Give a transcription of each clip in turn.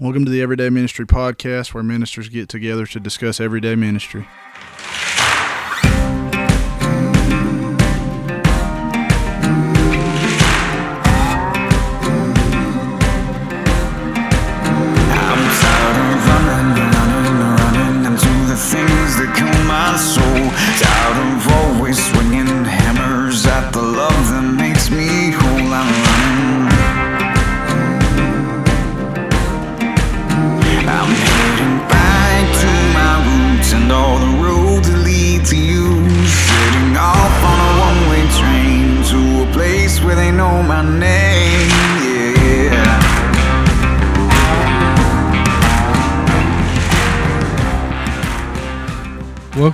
Welcome to the Everyday Ministry Podcast, where ministers get together to discuss everyday ministry.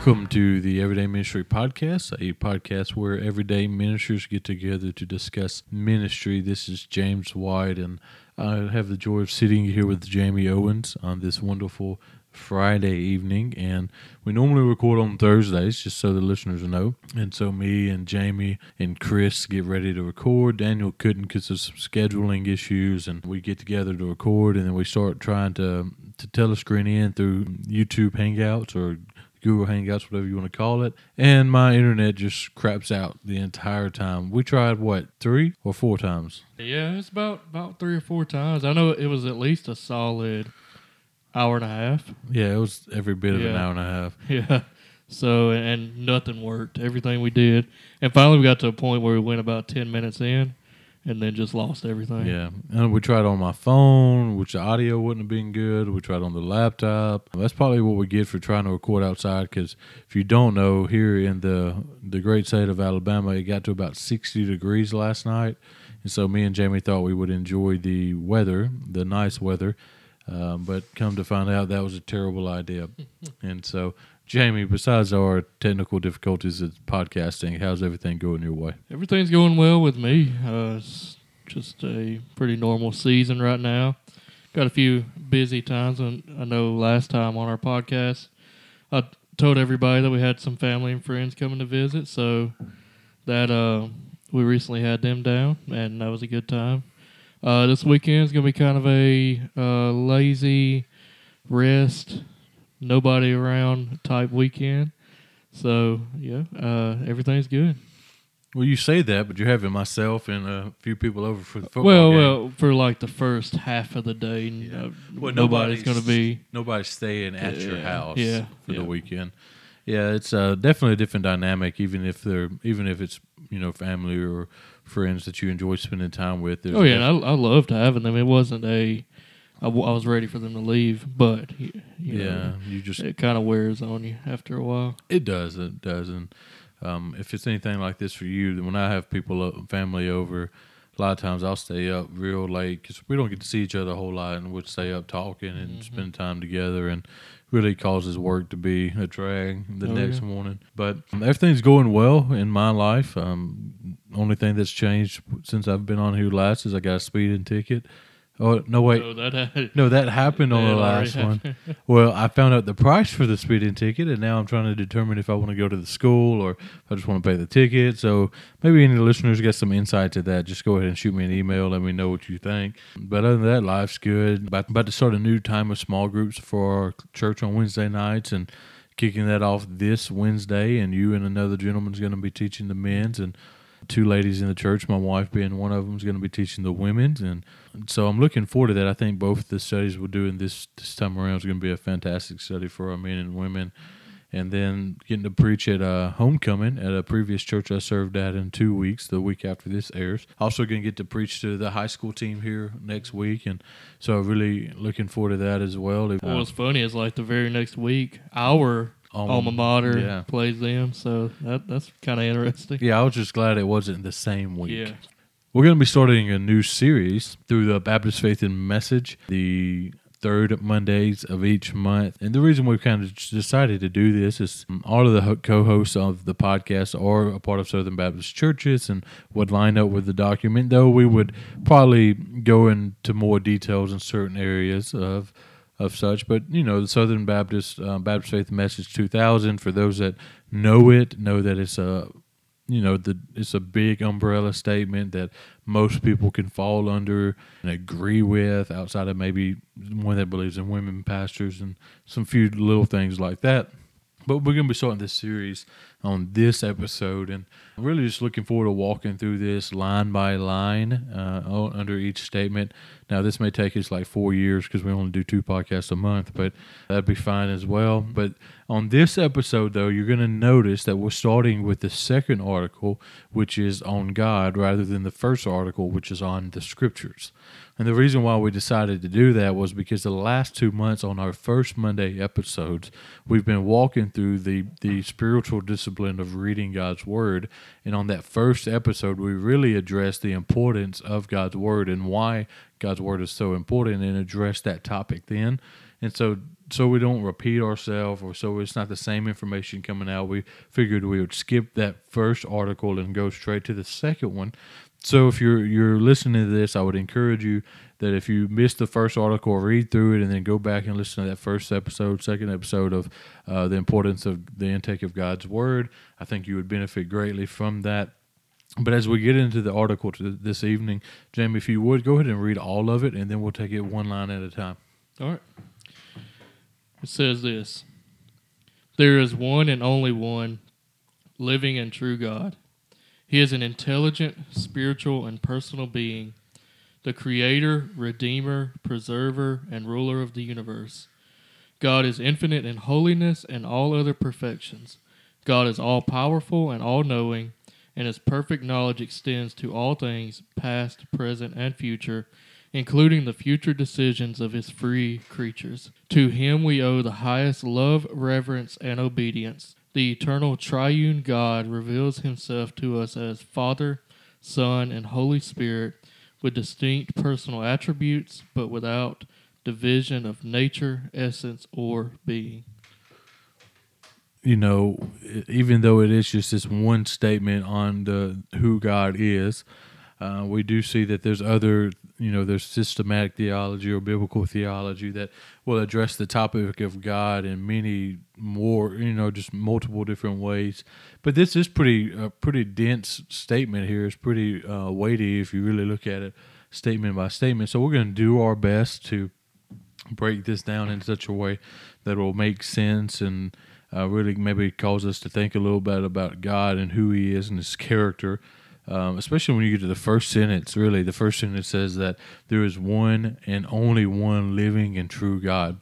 Welcome to the Everyday Ministry Podcast, a podcast where everyday ministers get together to discuss ministry. This is James White, and I have the joy of sitting here with Jamie Owens on this wonderful Friday evening. And we normally record on Thursdays, just so the listeners know. And so me and Jamie and Chris get ready to record. Daniel couldn't because of some scheduling issues, and we get together to record, and then we start trying to to telescreen in through YouTube Hangouts or Google Hangouts, whatever you want to call it. And my internet just craps out the entire time. We tried what three or four times. Yeah, it's about about three or four times. I know it was at least a solid hour and a half. Yeah, it was every bit of an hour and a half. Yeah. So and nothing worked. Everything we did, and finally we got to a point where we went about ten minutes in, and then just lost everything. Yeah, and we tried on my phone, which the audio wouldn't have been good. We tried on the laptop. That's probably what we get for trying to record outside. Because if you don't know, here in the the great state of Alabama, it got to about sixty degrees last night, and so me and Jamie thought we would enjoy the weather, the nice weather. Um, but come to find out, that was a terrible idea. and so, Jamie, besides our technical difficulties at podcasting, how's everything going your way? Everything's going well with me. Uh, it's just a pretty normal season right now. Got a few busy times. And I know last time on our podcast, I told everybody that we had some family and friends coming to visit. So that uh, we recently had them down, and that was a good time. Uh, this weekend is gonna be kind of a uh, lazy rest, nobody around type weekend. So yeah, uh, everything's good. Well, you say that, but you're having myself and a few people over for the football Well, game. well, for like the first half of the day, Yeah. uh, Well, nobody's going to be. nobody's staying at your house yeah, for yeah. the weekend. Yeah, it's uh, definitely a different dynamic, even if they're even if it's you know family or friends that you enjoy spending time with. Oh yeah, I, I loved having them. It wasn't a. I, w- I was ready for them to leave, but y- you yeah, know, you just it kind of wears on you after a while. It does. It does. And um, if it's anything like this for you, then when I have people, uh, family over, a lot of times I'll stay up real late because we don't get to see each other a whole lot, and we'll stay up talking and Mm-hmm. spend time together, and really causes work to be a drag the Oh, next yeah. morning. But um, everything's going well in my life. Um, only thing that's changed since I've been on here last is I got a speeding ticket. Oh no, wait. So that had, No, that happened on the last one. Well, I found out the price for the speeding ticket, and now I'm trying to determine if I want to go to the school or if I just want to pay the ticket. So maybe any listeners get some insight to that. Just go ahead and shoot me an email. Let me know what you think. But other than that, life's good. About, about to start a new time of small groups for our church on Wednesday nights and kicking that off this Wednesday. And you and another gentleman's going to be teaching the men's and two ladies in the church, my wife being one of them, is going to be teaching the women's, and so I'm looking forward to that. I think both the studies we're doing this this time around is going to be a fantastic study for our men and women, and then getting to preach at a homecoming at a previous church I served at in two weeks, the week after this airs. Also going to get to preach to the high school team here next week, and so I'm really looking forward to that as well. What was funny is like the very next week, our Alma- alma mater yeah. plays them, so that that's kind of interesting. yeah, I was just glad it wasn't the same week. Yeah. We're going to be starting a new series through the Baptist Faith and Message, the third Mondays of each month. And the reason we've kind of decided to do this is um, all of the co-hosts of the podcast are a part of Southern Baptist churches and would line up with the document, though we would probably go into more details in certain areas of of such. But you know, the Southern Baptist uh, Baptist Faith Message 2000. For those that know it, know that it's a you know the it's a big umbrella statement that most people can fall under and agree with outside of maybe one that believes in women pastors and some few little things like that but we're going to be starting this series on this episode and I'm really just looking forward to walking through this line by line uh, under each statement now this may take us like four years because we only do two podcasts a month but that'd be fine as well. But on this episode though you're going to notice that we're starting with the second article which is on god rather than the first article which is on the scriptures and the reason why we decided to do that was because the last two months on our first Monday episodes, we've been walking through the, the spiritual discipline of reading God's Word. And on that first episode, we really addressed the importance of God's Word and why God's Word is so important and addressed that topic then. And so so we don't repeat ourselves or so it's not the same information coming out, we figured we would skip that first article and go straight to the second one so if you're you're listening to this, I would encourage you that if you missed the first article, read through it and then go back and listen to that first episode, second episode of uh, the importance of the intake of God's Word. I think you would benefit greatly from that. But as we get into the article this evening, Jamie, if you would go ahead and read all of it, and then we'll take it one line at a time. All right. It says this There is one and only one living and true God. He is an intelligent, spiritual, and personal being, the creator, redeemer, preserver, and ruler of the universe. God is infinite in holiness and all other perfections. God is all powerful and all knowing, and his perfect knowledge extends to all things, past, present, and future, including the future decisions of his free creatures. To him we owe the highest love, reverence, and obedience. The eternal triune God reveals himself to us as Father, Son, and Holy Spirit with distinct personal attributes, but without division of nature, essence, or being. You know, even though it is just this one statement on the who God is, uh, we do see that there's other, you know, there's systematic theology or biblical theology that will address the topic of God in many more, you know, just multiple different ways. But this is pretty, a pretty dense statement here. It's pretty uh, weighty if you really look at it statement by statement. So we're going to do our best to break this down in such a way that will make sense and uh, really maybe cause us to think a little bit about God and who He is and His character um, especially when you get to the first sentence. Really, the first sentence says that there is one and only one living and true God.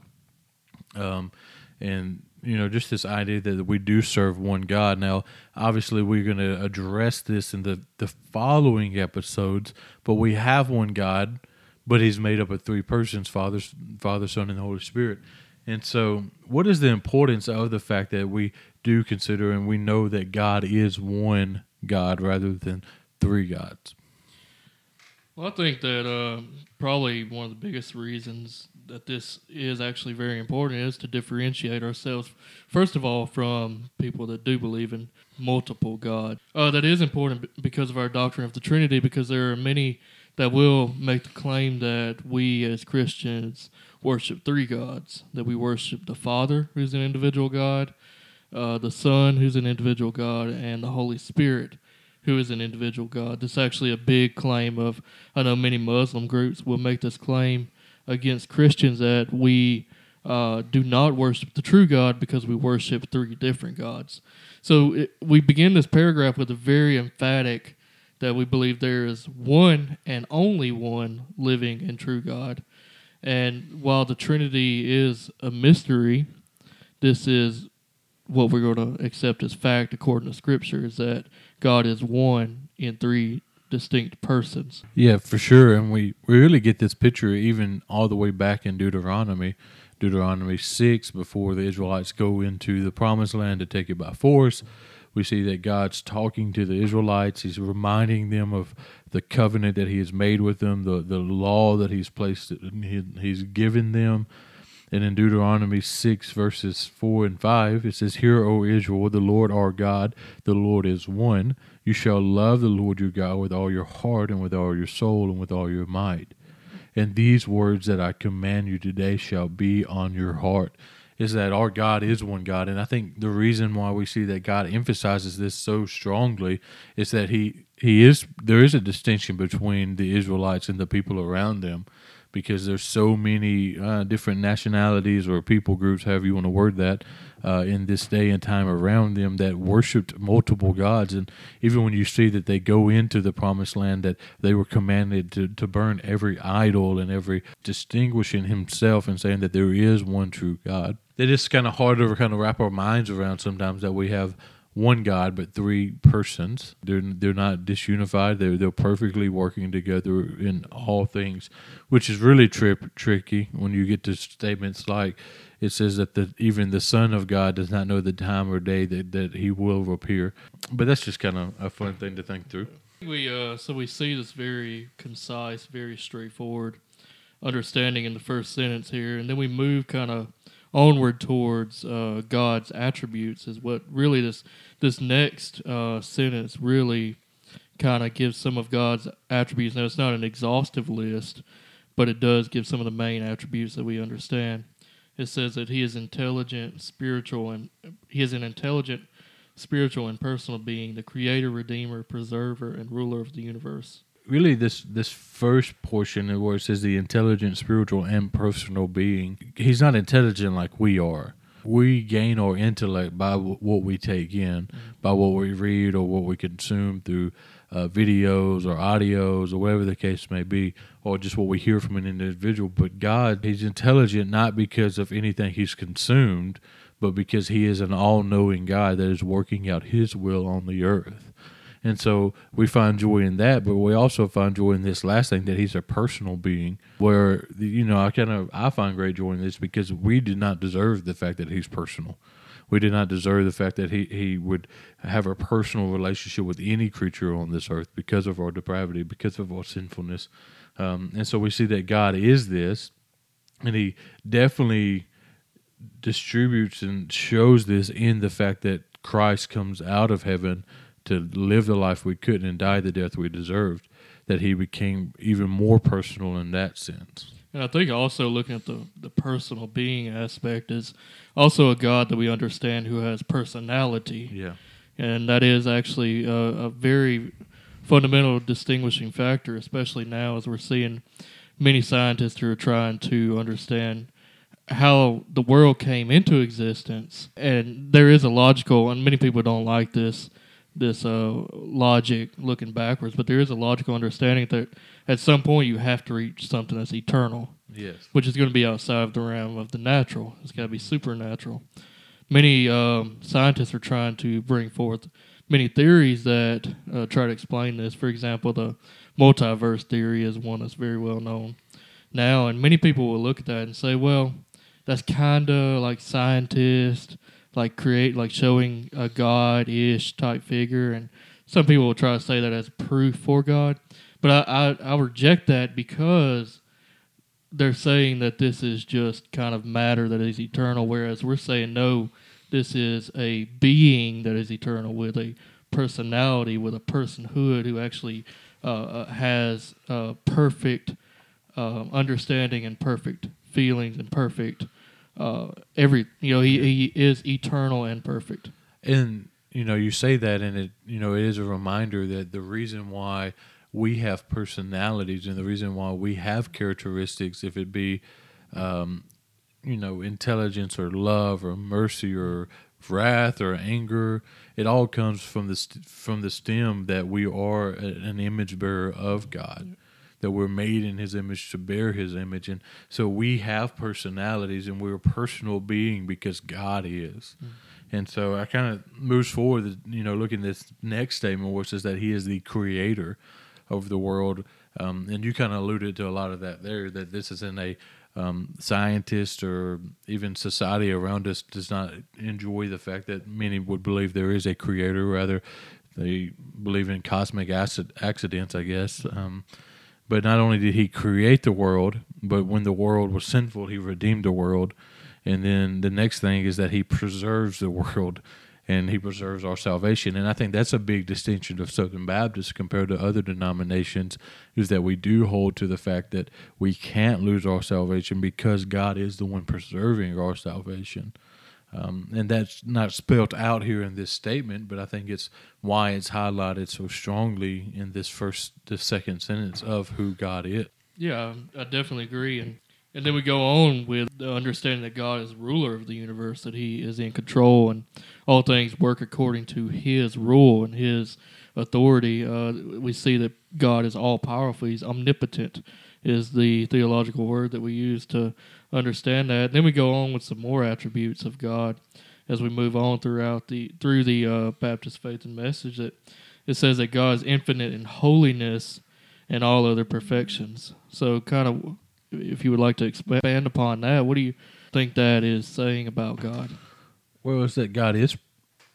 Um, and you know, just this idea that we do serve one God. Now, obviously, we're going to address this in the the following episodes, but we have one God, but He's made up of three persons: Father, Father, Son, and the Holy Spirit. And so, what is the importance of the fact that we do consider and we know that God is one God rather than three gods? Well, I think that uh, probably one of the biggest reasons that this is actually very important is to differentiate ourselves, first of all, from people that do believe in multiple God. Uh, that is important because of our doctrine of the Trinity, because there are many that will make the claim that we as Christians worship three gods, that we worship the Father, who's an individual God, uh, the Son, who's an individual God, and the Holy Spirit, who is an individual God. This is actually a big claim of, I know many Muslim groups will make this claim against Christians that we uh, do not worship the true God because we worship three different gods. So it, we begin this paragraph with a very emphatic that we believe there is one and only one living and true God. And while the Trinity is a mystery, this is what we're going to accept as fact according to Scripture is that God is one in three distinct persons. Yeah, for sure. And we, we really get this picture even all the way back in Deuteronomy, Deuteronomy 6, before the Israelites go into the promised land to take it by force. We see that God's talking to the Israelites. He's reminding them of the covenant that He has made with them, the, the law that He's placed, he, He's given them. And in Deuteronomy 6, verses 4 and 5, it says, Hear, O Israel, the Lord our God, the Lord is one. You shall love the Lord your God with all your heart and with all your soul and with all your might. And these words that I command you today shall be on your heart. is that our God is one God. And I think the reason why we see that God emphasizes this so strongly is that he he is there is a distinction between the Israelites and the people around them because there's so many uh, different nationalities or people groups, however you want to word that, uh, in this day and time around them that worshipped multiple gods. And even when you see that they go into the promised land, that they were commanded to, to burn every idol and every distinguishing himself and saying that there is one true God. That It is kind of hard to kind of wrap our minds around sometimes that we have one God but three persons. They're they're not disunified. They're they're perfectly working together in all things, which is really trip tricky when you get to statements like it says that the even the Son of God does not know the time or day that, that he will appear. But that's just kind of a fun thing to think through. We uh, so we see this very concise, very straightforward understanding in the first sentence here, and then we move kind of onward towards uh, God's attributes. Is what really this this next uh, sentence really kind of gives some of God's attributes. Now it's not an exhaustive list, but it does give some of the main attributes that we understand. It says that He is intelligent, spiritual, and He is an intelligent, spiritual, and personal being, the Creator, Redeemer, Preserver, and Ruler of the universe really this this first portion where it says the intelligent, spiritual, and personal being. He's not intelligent like we are. We gain our intellect by w- what we take in, by what we read or what we consume through uh, videos or audios or whatever the case may be, or just what we hear from an individual. But God, He's intelligent not because of anything He's consumed, but because He is an all knowing God that is working out His will on the earth. And so we find joy in that, but we also find joy in this last thing that he's a personal being. Where you know, I kind of I find great joy in this because we did not deserve the fact that he's personal. We did not deserve the fact that he, he would have a personal relationship with any creature on this earth because of our depravity, because of our sinfulness. Um, and so we see that God is this, and he definitely distributes and shows this in the fact that Christ comes out of heaven to live the life we couldn't and die the death we deserved, that he became even more personal in that sense. And I think also looking at the, the personal being aspect is also a God that we understand who has personality. Yeah. And that is actually a, a very fundamental distinguishing factor, especially now as we're seeing many scientists who are trying to understand how the world came into existence. And there is a logical, and many people don't like this, this uh, logic looking backwards, but there is a logical understanding that at some point you have to reach something that's eternal. Yes. Which is going to be outside of the realm of the natural. It's got to be supernatural. Many um, scientists are trying to bring forth many theories that uh, try to explain this. For example, the multiverse theory is one that's very well known now, and many people will look at that and say, "Well, that's kind of like scientists." Like create like showing a god ish type figure, and some people will try to say that as proof for God, but I, I I reject that because they're saying that this is just kind of matter that is eternal, whereas we're saying no, this is a being that is eternal with a personality, with a personhood who actually uh, uh has uh, perfect uh, understanding and perfect feelings and perfect uh, every you know he he is eternal and perfect. And you know you say that, and it you know it is a reminder that the reason why we have personalities and the reason why we have characteristics, if it be, um, you know, intelligence or love or mercy or wrath or anger, it all comes from the st- from the stem that we are an image bearer of God that we're made in his image to bear his image. And so we have personalities and we're a personal being because god is. Mm. and so i kind of moves forward you know looking at this next statement which is that he is the creator of the world. Um, and you kind of alluded to a lot of that there that this is in a um, scientist or even society around us does not enjoy the fact that many would believe there is a creator. Rather they believe in cosmic acid accidents i guess. Um, but not only did he create the world, but when the world was sinful, he redeemed the world. And then the next thing is that he preserves the world. and He preserves our salvation. And I think that's a big distinction of Southern Baptists compared to other denominations, is that we do hold to the fact that we can't lose our salvation because God is the one preserving our salvation. Um, and that's not spelt out here in this statement, but I think it's why it's highlighted so strongly in this first, the second sentence of who God is. Yeah, I definitely agree. And and then we go on with the understanding that God is ruler of the universe, that He is in control, and all things work according to His rule and His authority. Uh, we see that God is all powerful; He's omnipotent, is the theological word that we use to understand that. Then we go on with some more attributes of God as we move on throughout the through the uh, Baptist faith and message. That it says that God is infinite in holiness and all other perfections. So, kind of, if you would like to expand upon that, what do you think that is saying about God? Well, it's that God is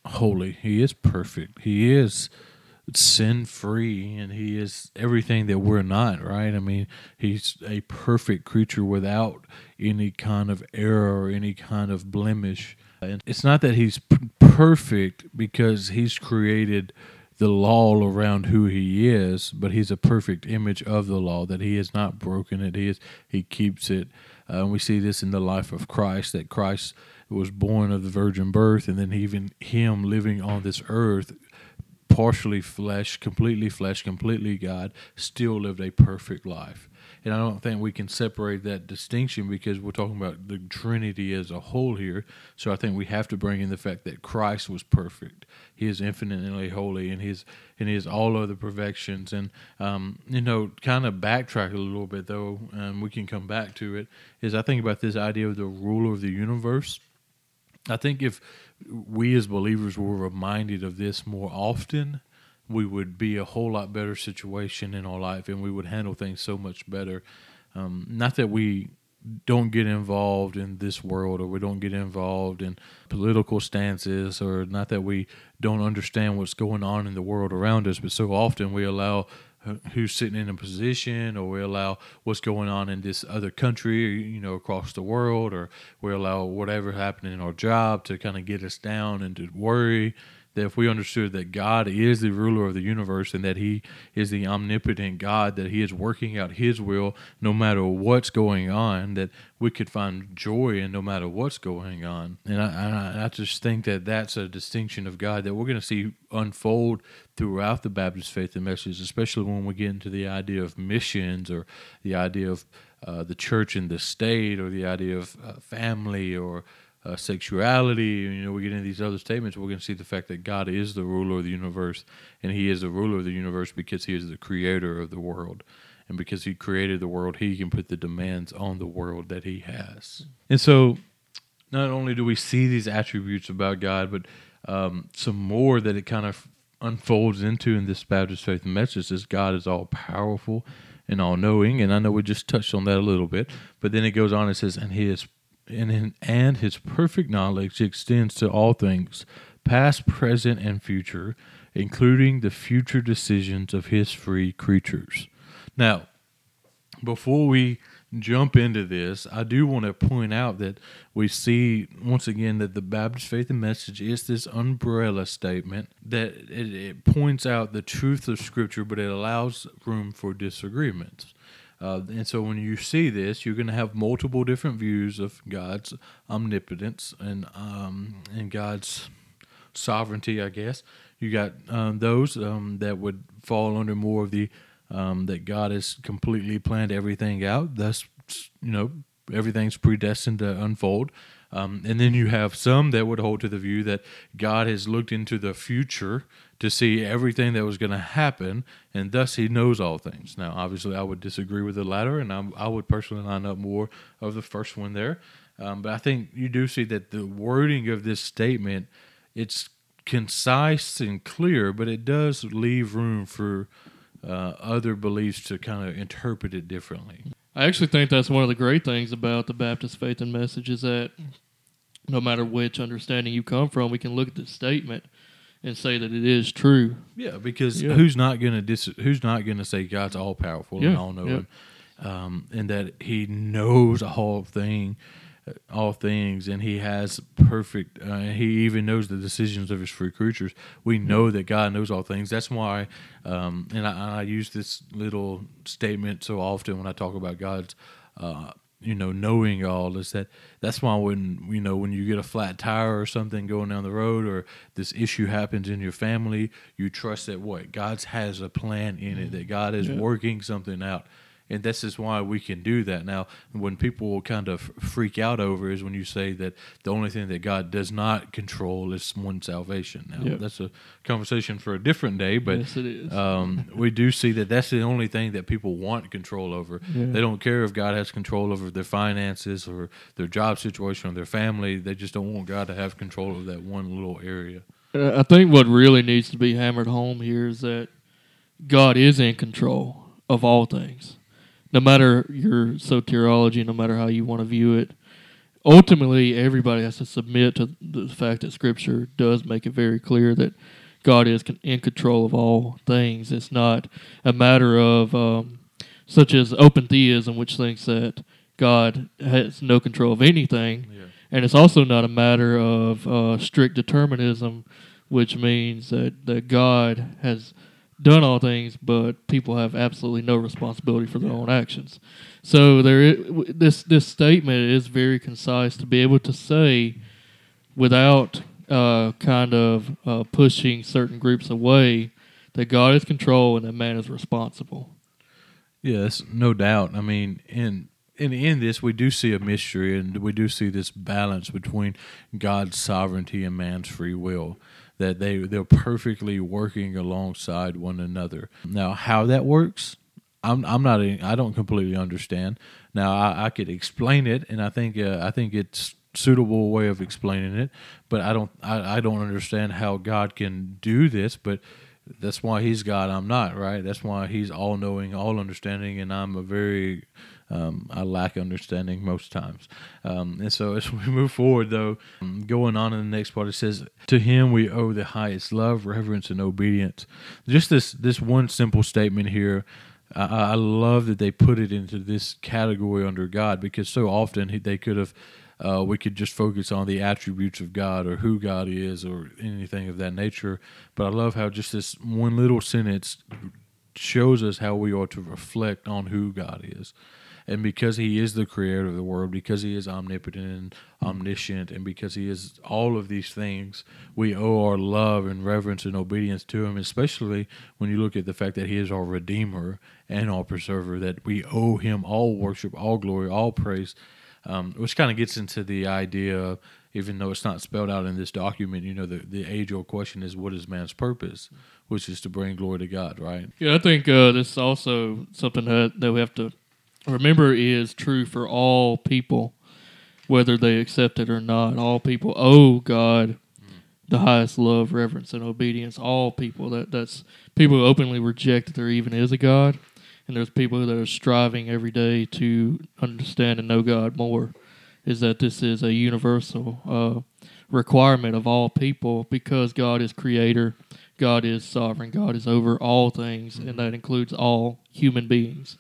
holy. He is perfect. He is sin free and he is everything that we're not, right? I mean, he's a perfect creature without any kind of error or any kind of blemish. And it's not that he's p- perfect because he's created the law around who he is, but he's a perfect image of the law that he has not broken it. He is he keeps it. Uh, and we see this in the life of Christ that Christ was born of the virgin birth, and then even him living on this earth partially flesh, completely flesh, completely God, still lived a perfect life. And I don't think we can separate that distinction because we're talking about the Trinity as a whole here. So I think we have to bring in the fact that Christ was perfect. He is infinitely holy, and his and his all other perfections. And um, you know, kind of backtrack a little bit though, and we can come back to it. Is I think about this idea of the ruler of the universe. I think if we as believers were reminded of this more often, we would be a whole lot better situation in our life and we would handle things so much better. Um, not that we don't get involved in this world or we don't get involved in political stances or not that we don't understand what's going on in the world around us, but so often we allow who's sitting in a position or we allow what's going on in this other country you know across the world or we allow whatever happening in our job to kind of get us down and to worry that if we understood that God is the ruler of the universe and that He is the omnipotent God, that He is working out His will no matter what's going on, that we could find joy in no matter what's going on. And I, I, I just think that that's a distinction of God that we're going to see unfold throughout the Baptist faith and message, especially when we get into the idea of missions or the idea of uh, the church and the state or the idea of uh, family or uh, sexuality. You know, we get into these other statements. We're going to see the fact that God is the ruler of the universe, and He is the ruler of the universe because He is the creator of the world, and because He created the world, He can put the demands on the world that He has. And so, not only do we see these attributes about God, but um, some more that it kind of unfolds into in this Baptist faith message is God is all powerful and all knowing. And I know we just touched on that a little bit, but then it goes on and says, and He is and, and his perfect knowledge extends to all things, past, present, and future, including the future decisions of his free creatures. Now, before we jump into this, I do want to point out that we see once again that the Baptist faith and message is this umbrella statement that it, it points out the truth of Scripture, but it allows room for disagreements. Uh, and so when you see this, you're going to have multiple different views of God's omnipotence and um, and God's sovereignty. I guess you got um, those um, that would fall under more of the um, that God has completely planned everything out. Thus, you know, everything's predestined to unfold. Um, and then you have some that would hold to the view that God has looked into the future to see everything that was going to happen, and thus he knows all things. Now, obviously, I would disagree with the latter, and I, I would personally line up more of the first one there. Um, but I think you do see that the wording of this statement, it's concise and clear, but it does leave room for uh, other beliefs to kind of interpret it differently. I actually think that's one of the great things about the Baptist faith and message is that no matter which understanding you come from, we can look at the statement and say that it is true. Yeah, because Yeah. who's not gonna dis- who's not gonna say God's all powerful and all knowing, um, and that He knows a whole thing. All things, and He has perfect. Uh, he even knows the decisions of His free creatures. We know that God knows all things. That's why, um, and I, I use this little statement so often when I talk about God's. Uh, you know, knowing all is that that's why when you know when you get a flat tire or something going down the road or this issue happens in your family, you trust that what God has a plan in it, that God is Yeah. working something out. And this is why we can do that. Now, when people kind of freak out over is when you say that the only thing that God does not control is one's salvation. Now, Yep. that's a conversation for a different day, but yes, um, we do see that that's the only thing that people want control over. Yeah. They don't care if God has control over their finances or their job situation or their family. They just don't want God to have control of that one little area. Uh, I think what really needs to be hammered home here is that God is in control of all things. No matter your soteriology, no matter how you want to view it, ultimately everybody has to submit to the fact that Scripture does make it very clear that God is in control of all things. It's not a matter of um, such as open theism, which thinks that God has no control of anything, Yeah. and it's also not a matter of uh, strict determinism, which means that, that God has done all things, but people have absolutely no responsibility for their own actions. So there, this this statement is very concise to be able to say, without uh, kind of uh, pushing certain groups away, that God is control and that man is responsible. Yes, no doubt. I mean, in in in this, we do see a mystery, and we do see this balance between God's sovereignty and man's free will. That they they're perfectly working alongside one another. Now, how that works, I'm I'm not I don't completely understand. Now, I, I could explain it, and I think uh, I think it's suitable way of explaining it, but I don't I, I don't understand how God can do this, but that's why he's God. I'm not right. That's why he's all knowing, all understanding, and I'm a very um, I lack understanding most times. Um, and so as we move forward, though, um, going on in the next part, it says, "To him we owe the highest love, reverence, and obedience." Just this this one simple statement here. I, I love that they put it into this category under God because so often they could have uh, we could just focus on the attributes of God or who God is or anything of that nature. But I love how just this one little sentence shows us how we ought to reflect on who God is. And because he is the creator of the world, because he is omnipotent and omniscient, and because he is all of these things, we owe our love and reverence and obedience to him, especially when you look at the fact that he is our redeemer and our preserver, that we owe him all worship, all glory, all praise um, which kind of gets into the idea, of, even though it's not spelled out in this document, you know, the, the age old question is what is man's purpose, which is to bring glory to God, right? Yeah, I think uh, this is also something that, that we have to remember is true for all people, whether they accept it or not. All people owe God the highest love, reverence, and obedience. All people that that's people who openly reject that there even is a God, and there's people that are striving every day to understand and know God more. Is that this is a universal uh, requirement of all people because God is creator, God is sovereign, God is over all things, and that includes all human beings.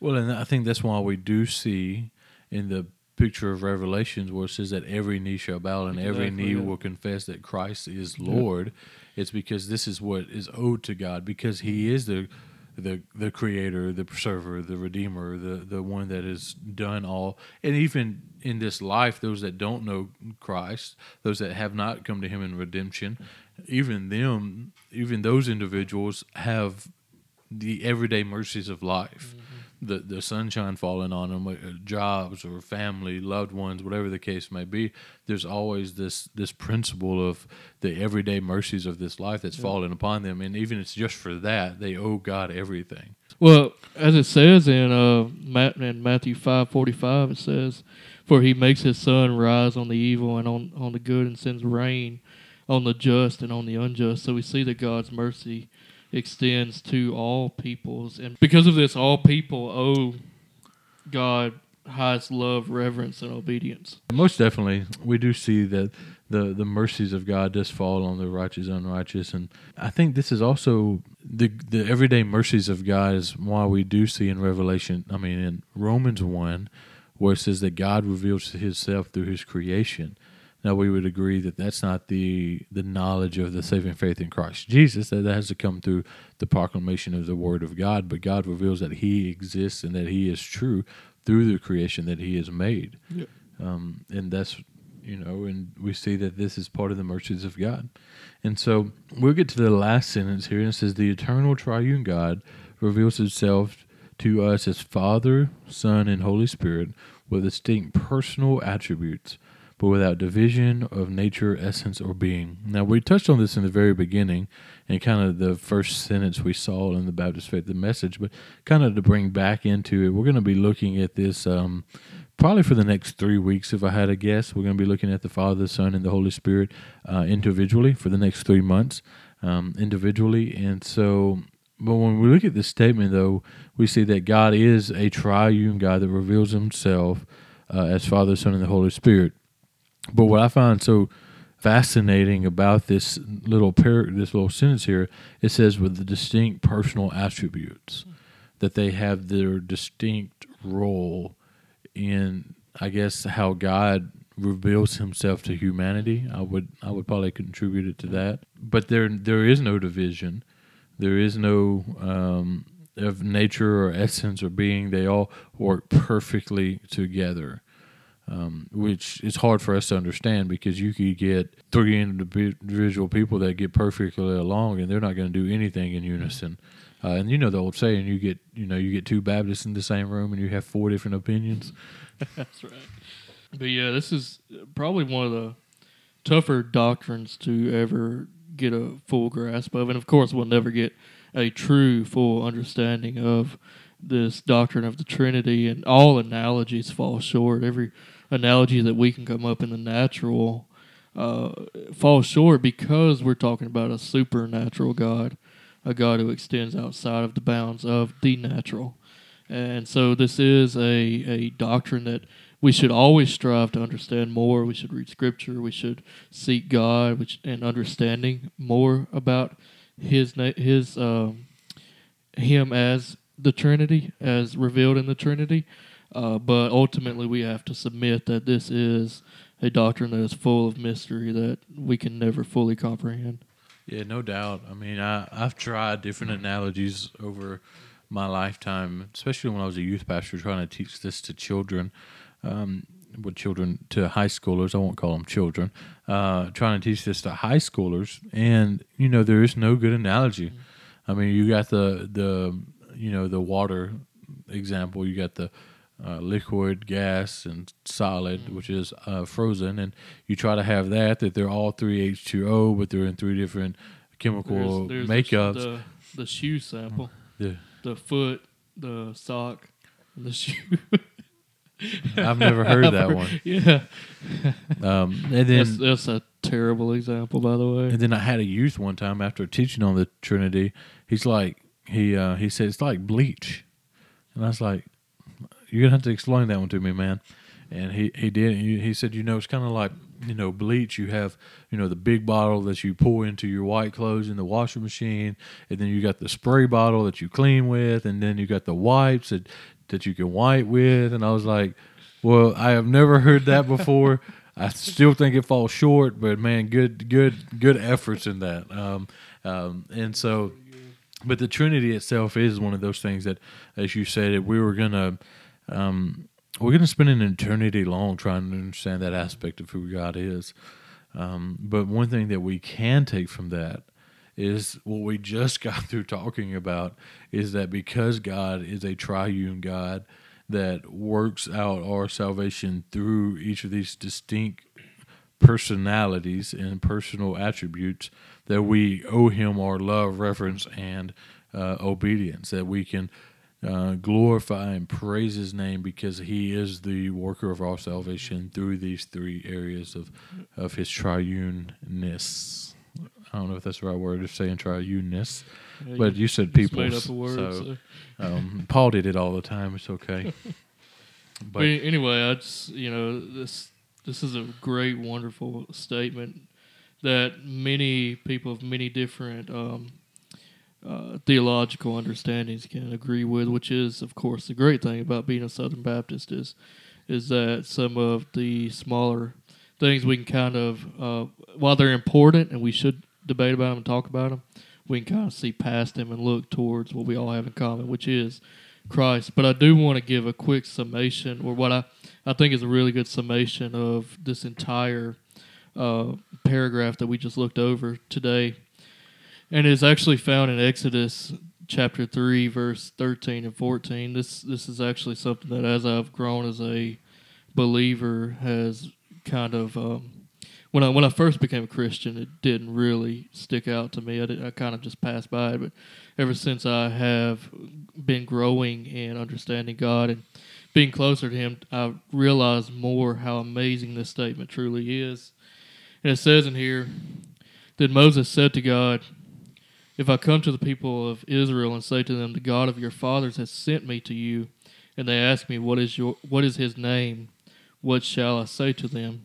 Well, and I think that's why we do see in the picture of Revelations where it says that every knee shall bow and every knee yeah. will confess that Christ is Lord. It's because this is what is owed to God because He is the the the creator, the preserver, the redeemer, the the one that has done all. And even in this life, those that don't know Christ, those that have not come to Him in redemption, even them, even those individuals have the everyday mercies of life. Mm-hmm. The the sunshine falling on them, uh, jobs or family, loved ones, whatever the case may be. There's always this this principle of the everyday mercies of this life that's falling upon them, and even it's just for that they owe God everything. Well, as it says in uh in Matthew five forty five, it says, "For he makes his sun rise on the evil and on on the good, and sends rain on the just and on the unjust." So we see that God's mercy extends to all peoples, and because of this, all people owe God highest love, reverence, and obedience. Most definitely, we do see that the the mercies of God does fall on the righteous, and unrighteous, and I think this is also the the everyday mercies of God is why we do see in Revelation. I mean, in Romans one, where it says that God reveals Himself through His creation. Now we would agree that that's not the the knowledge of the saving faith in Christ Jesus. That, that has to come through the proclamation of the Word of God. But God reveals that He exists and that He is true through the creation that He has made. Yep. Um, and that's you know, and we see that this is part of the mercies of God. And so we'll get to the last sentence here, and it says, "The eternal triune God reveals Himself to us as Father, Son, and Holy Spirit with distinct personal attributes." But without division of nature, essence, or being. Now, we touched on this in the very beginning, and kind of the first sentence we saw in the Baptist Faith, the message, but kind of to bring back into it, we're going to be looking at this um, probably for the next three weeks, if I had a guess. We're going to be looking at the Father, the Son, and the Holy Spirit uh, individually for the next three months, um, individually. And so, but when we look at this statement, though, we see that God is a triune God that reveals himself uh, as Father, Son, and the Holy Spirit. But what I find so fascinating about this little par- this little sentence here, it says with the distinct personal attributes that they have their distinct role in, I guess, how God reveals Himself to humanity. I would I would probably contribute it to that. But there there is no division. There is no um, of nature or essence or being. They all work perfectly together um, which is hard for us to understand because you could get three individual people that get perfectly along and they're not going to do anything in unison. Uh, and you know the old saying, you get you know you get two Baptists in the same room and you have four different opinions. That's right. But yeah, this is probably one of the tougher doctrines to ever get a full grasp of, and of course, we'll never get a true full understanding of this doctrine of the Trinity. And all analogies fall short. Every analogy that we can come up in the natural uh, falls short because we're talking about a supernatural God, a God who extends outside of the bounds of the natural. And so this is a, a doctrine that we should always strive to understand more. We should read Scripture. We should seek God which, and understanding more about His His um, Him as the Trinity, as revealed in the Trinity. Uh, but ultimately, we have to submit that this is a doctrine that is full of mystery that we can never fully comprehend. Yeah, no doubt. I mean, I, I've tried different analogies over my lifetime, especially when I was a youth pastor trying to teach this to children. Um, with children to high schoolers, I won't call them children. Uh, trying to teach this to high schoolers, and you know there is no good analogy. Mm-hmm. I mean, you got the the you know the water example. You got the uh, liquid, gas, and solid, mm. which is uh, frozen, and you try to have that that they're all three H two O, but they're in three different chemical there's, there's makeups. The, the, shoe sample, yeah, the foot, the sock, the shoe. I've never heard that one. Yeah. Um, and then that's, that's, a terrible example, by the way. And then I had a youth one time after teaching on the Trinity. He's like, he uh, he said it's like bleach, and I was like, you're gonna have to explain that one to me, man. And he he did. He, he said, you know, it's kind of like you know bleach. You have you know the big bottle that you pour into your white clothes in the washing machine, and then you got the spray bottle that you clean with, and then you got the wipes that that you can wipe with. And I was like, well, I have never heard that before. I still think it falls short, but man, good, good, good efforts in that. Um, um, and so, but the Trinity itself is one of those things that, as you said, we were gonna um, we're going to spend an eternity long trying to understand that aspect of who God is. Um, but one thing that we can take from that is what we just got through talking about is that because God is a triune God that works out our salvation through each of these distinct personalities and personal attributes, that we owe Him our love, reverence, and uh, obedience, that we can uh, glorify and praise his name because he is the worker of our salvation through these three areas of, of his triuneness. I don't know if that's the right word of saying triuneness, yeah, but you, you said people. Made up a word, so, so. Um, Paul did it all the time. It's okay. but anyway, I just you know this this is a great, wonderful statement that many people of many different um, uh, theological understandings can agree with, which is, of course, the great thing about being a Southern Baptist is is that some of the smaller things we can kind of, uh, while they're important and we should debate about them and talk about them, we can kind of see past them and look towards what we all have in common, which is Christ. But I do want to give a quick summation, or what I, I think is a really good summation of this entire uh, paragraph that we just looked over today. And it's actually found in Exodus chapter 3, verse 13 and 14. This, this is actually something that, as I've grown as a believer, has kind of. Um, when I when I first became a Christian, it didn't really stick out to me. I, did, I kind of just passed by it. But ever since I have been growing and understanding God and being closer to Him, I realized more how amazing this statement truly is. And it says in here that Moses said to God, "If I come to the people of Israel and say to them, the God of your fathers has sent me to you, and they ask me, what is your what is His name? What shall I say to them?"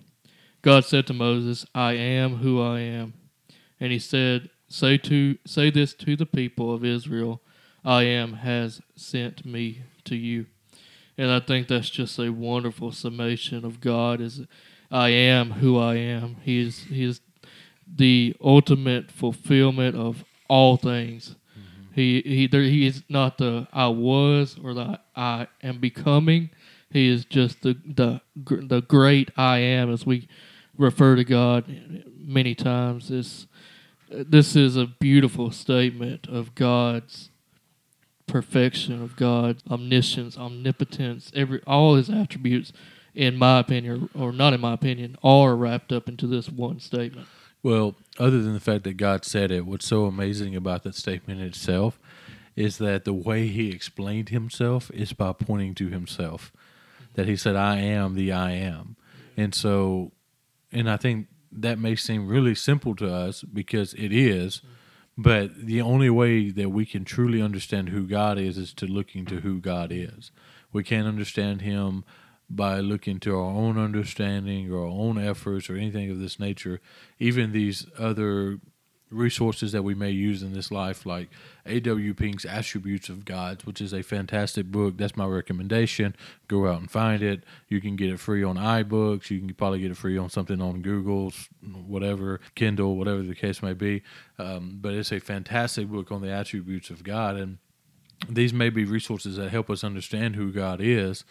God said to Moses, I am who I am. And he said, Say to say this to the people of Israel, I am has sent me to you. And I think that's just a wonderful summation of God is I am who I am. He is he is the ultimate fulfillment of all things. Mm-hmm. He he there, he is not the I was or the I am becoming. He is just the the the great I am as we refer to God many times. This this is a beautiful statement of God's perfection, of God's omniscience, omnipotence, every all His attributes. In my opinion, or not in my opinion, are wrapped up into this one statement. Well, other than the fact that God said it, what's so amazing about that statement itself is that the way he explained himself is by pointing to himself. That he said, I am the I am. And so, and I think that may seem really simple to us because it is, but the only way that we can truly understand who God is is to look into who God is. We can't understand him by looking to our own understanding or our own efforts or anything of this nature. Even these other resources that we may use in this life, like A.W. Pink's Attributes of God, which is a fantastic book. That's my recommendation. Go out and find it. You can get it free on iBooks. You can probably get it free on something on Google's, whatever, Kindle, whatever the case may be. Um, but it's a fantastic book on the attributes of God. And these may be resources that help us understand who God is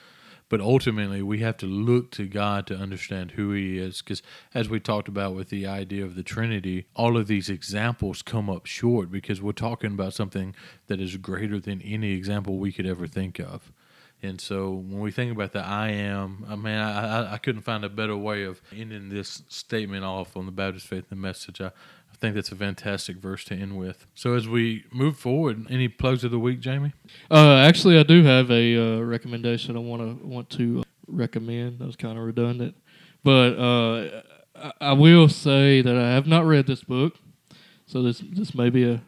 but ultimately we have to look to God to understand who He is. Because as we talked about with the idea of the Trinity, all of these examples come up short because we're talking about something that is greater than any example we could ever think of. And so when we think about the I am, I mean, I, I, I couldn't find a better way of ending this statement off on the Baptist Faith and Message. I, think that's a fantastic verse to end with. So as we move forward, any plugs of the week, Jamie? Uh, actually, I do have a uh, recommendation I want to want to recommend. That was kind of redundant, but uh, I, I will say that I have not read this book, so this this may be a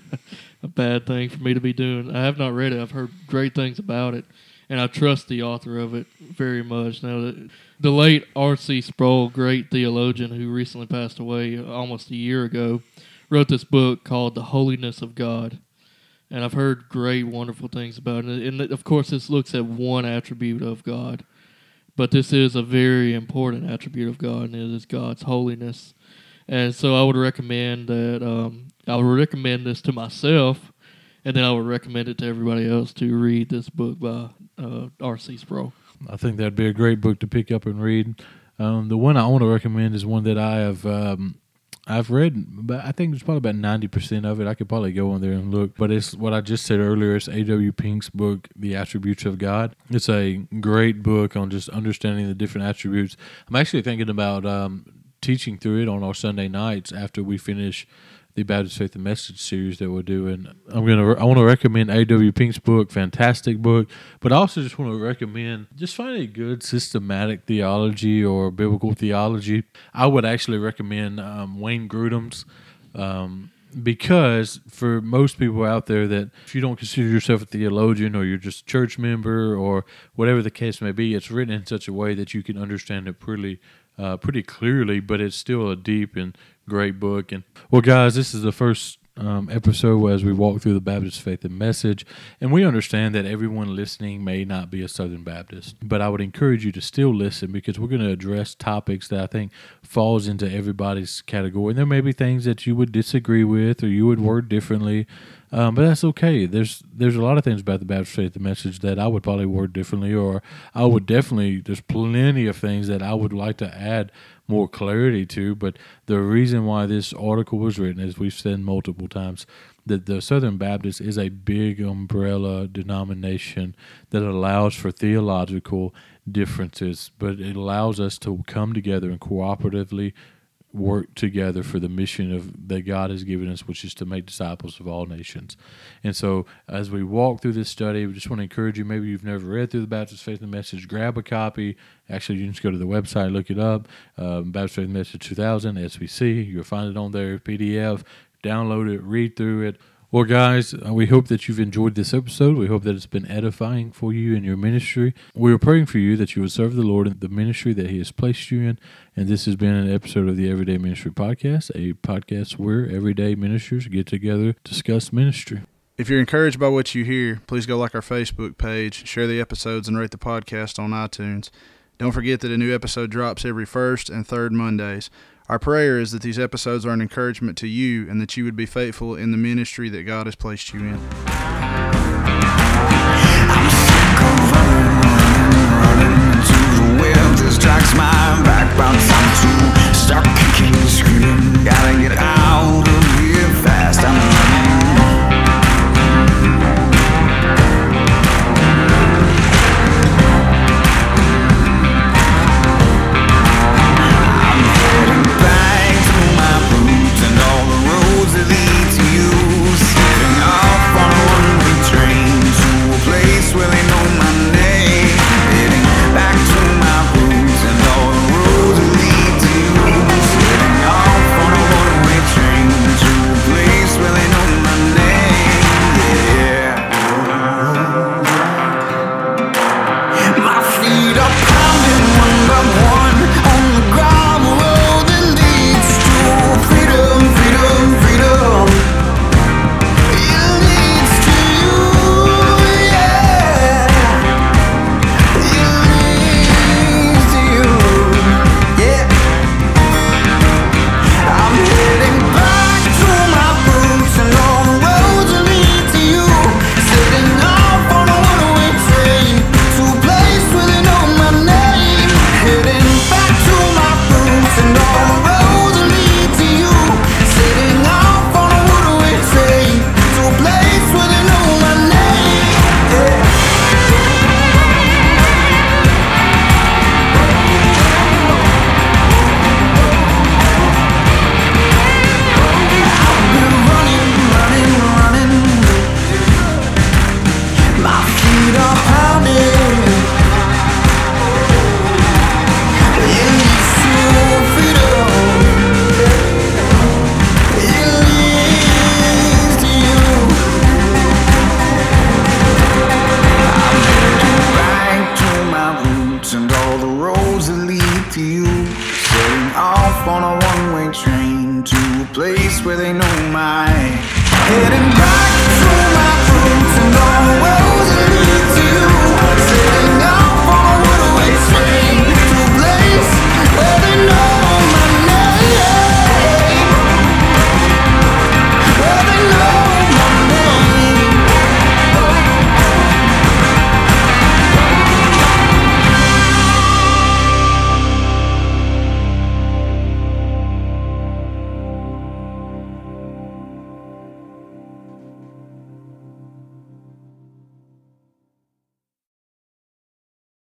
a bad thing for me to be doing. I have not read it. I've heard great things about it, and I trust the author of it very much. Now, the, late R.C. Sproul, great theologian who recently passed away almost a year ago, wrote this book called The Holiness of God and I've heard great, wonderful things about it. And of course, this looks at one attribute of God, but this is a very important attribute of God, and it is God's holiness. And so, I would recommend that um, I would recommend this to myself, and then I would recommend it to everybody else to read this book by uh, R.C. Sproul. I think that'd be a great book to pick up and read. Um, the one I want to recommend is one that I have um, I've read, but I think it's probably about ninety percent of it. I could probably go on there and look, but it's what I just said earlier. It's A.W. Pink's book, "The Attributes of God." It's a great book on just understanding the different attributes. I'm actually thinking about um, teaching through it on our Sunday nights after we finish the Baptist Faith and Message series that we're doing. I'm gonna I want to recommend A.W. Pink's book, fantastic book, but I also just want to recommend just find a good systematic theology or biblical theology. I would actually recommend um, Wayne Grudem's. Um, because for most people out there that if you don't consider yourself a theologian or you're just a church member or whatever the case may be, it's written in such a way that you can understand it pretty uh, pretty clearly, but it's still a deep and great book. And well, guys, this is the first um, episode as we walk through the Baptist faith and message. And we understand that everyone listening may not be a Southern Baptist, but I would encourage you to still listen because we're going to address topics that I think falls into everybody's category. And there may be things that you would disagree with or you would word differently. Um, but that's okay. There's there's a lot of things about the Baptist faith and message that I would probably word differently, or I would definitely. There's plenty of things that I would like to add more clarity to. But the reason why this article was written, as we've said multiple times, that the Southern Baptist is a big umbrella denomination that allows for theological differences, but it allows us to come together and cooperatively work together for the mission of that God has given us, which is to make disciples of all nations. And so, as we walk through this study, we just want to encourage you. Maybe you've never read through the Baptist Faith and Message, grab a copy. Actually, you can just go to the website, look it up. Um, Baptist Faith and Message 2000 SBC. You'll find it on there, PDF. Download it, read through it. Well, guys, uh, we hope that you've enjoyed this episode. We hope that it's been edifying for you in your ministry. We are praying for you that you would serve the Lord in the ministry that He has placed you in. And this has been an episode of the Everyday Ministry Podcast, a podcast where everyday ministers get together, discuss ministry. If you're encouraged by what you hear, please go like our Facebook page, share the episodes, and rate the podcast on iTunes. Don't forget that a new episode drops every first and third Mondays. Our prayer is that these episodes are an encouragement to you and that you would be faithful in the ministry that God has placed you in.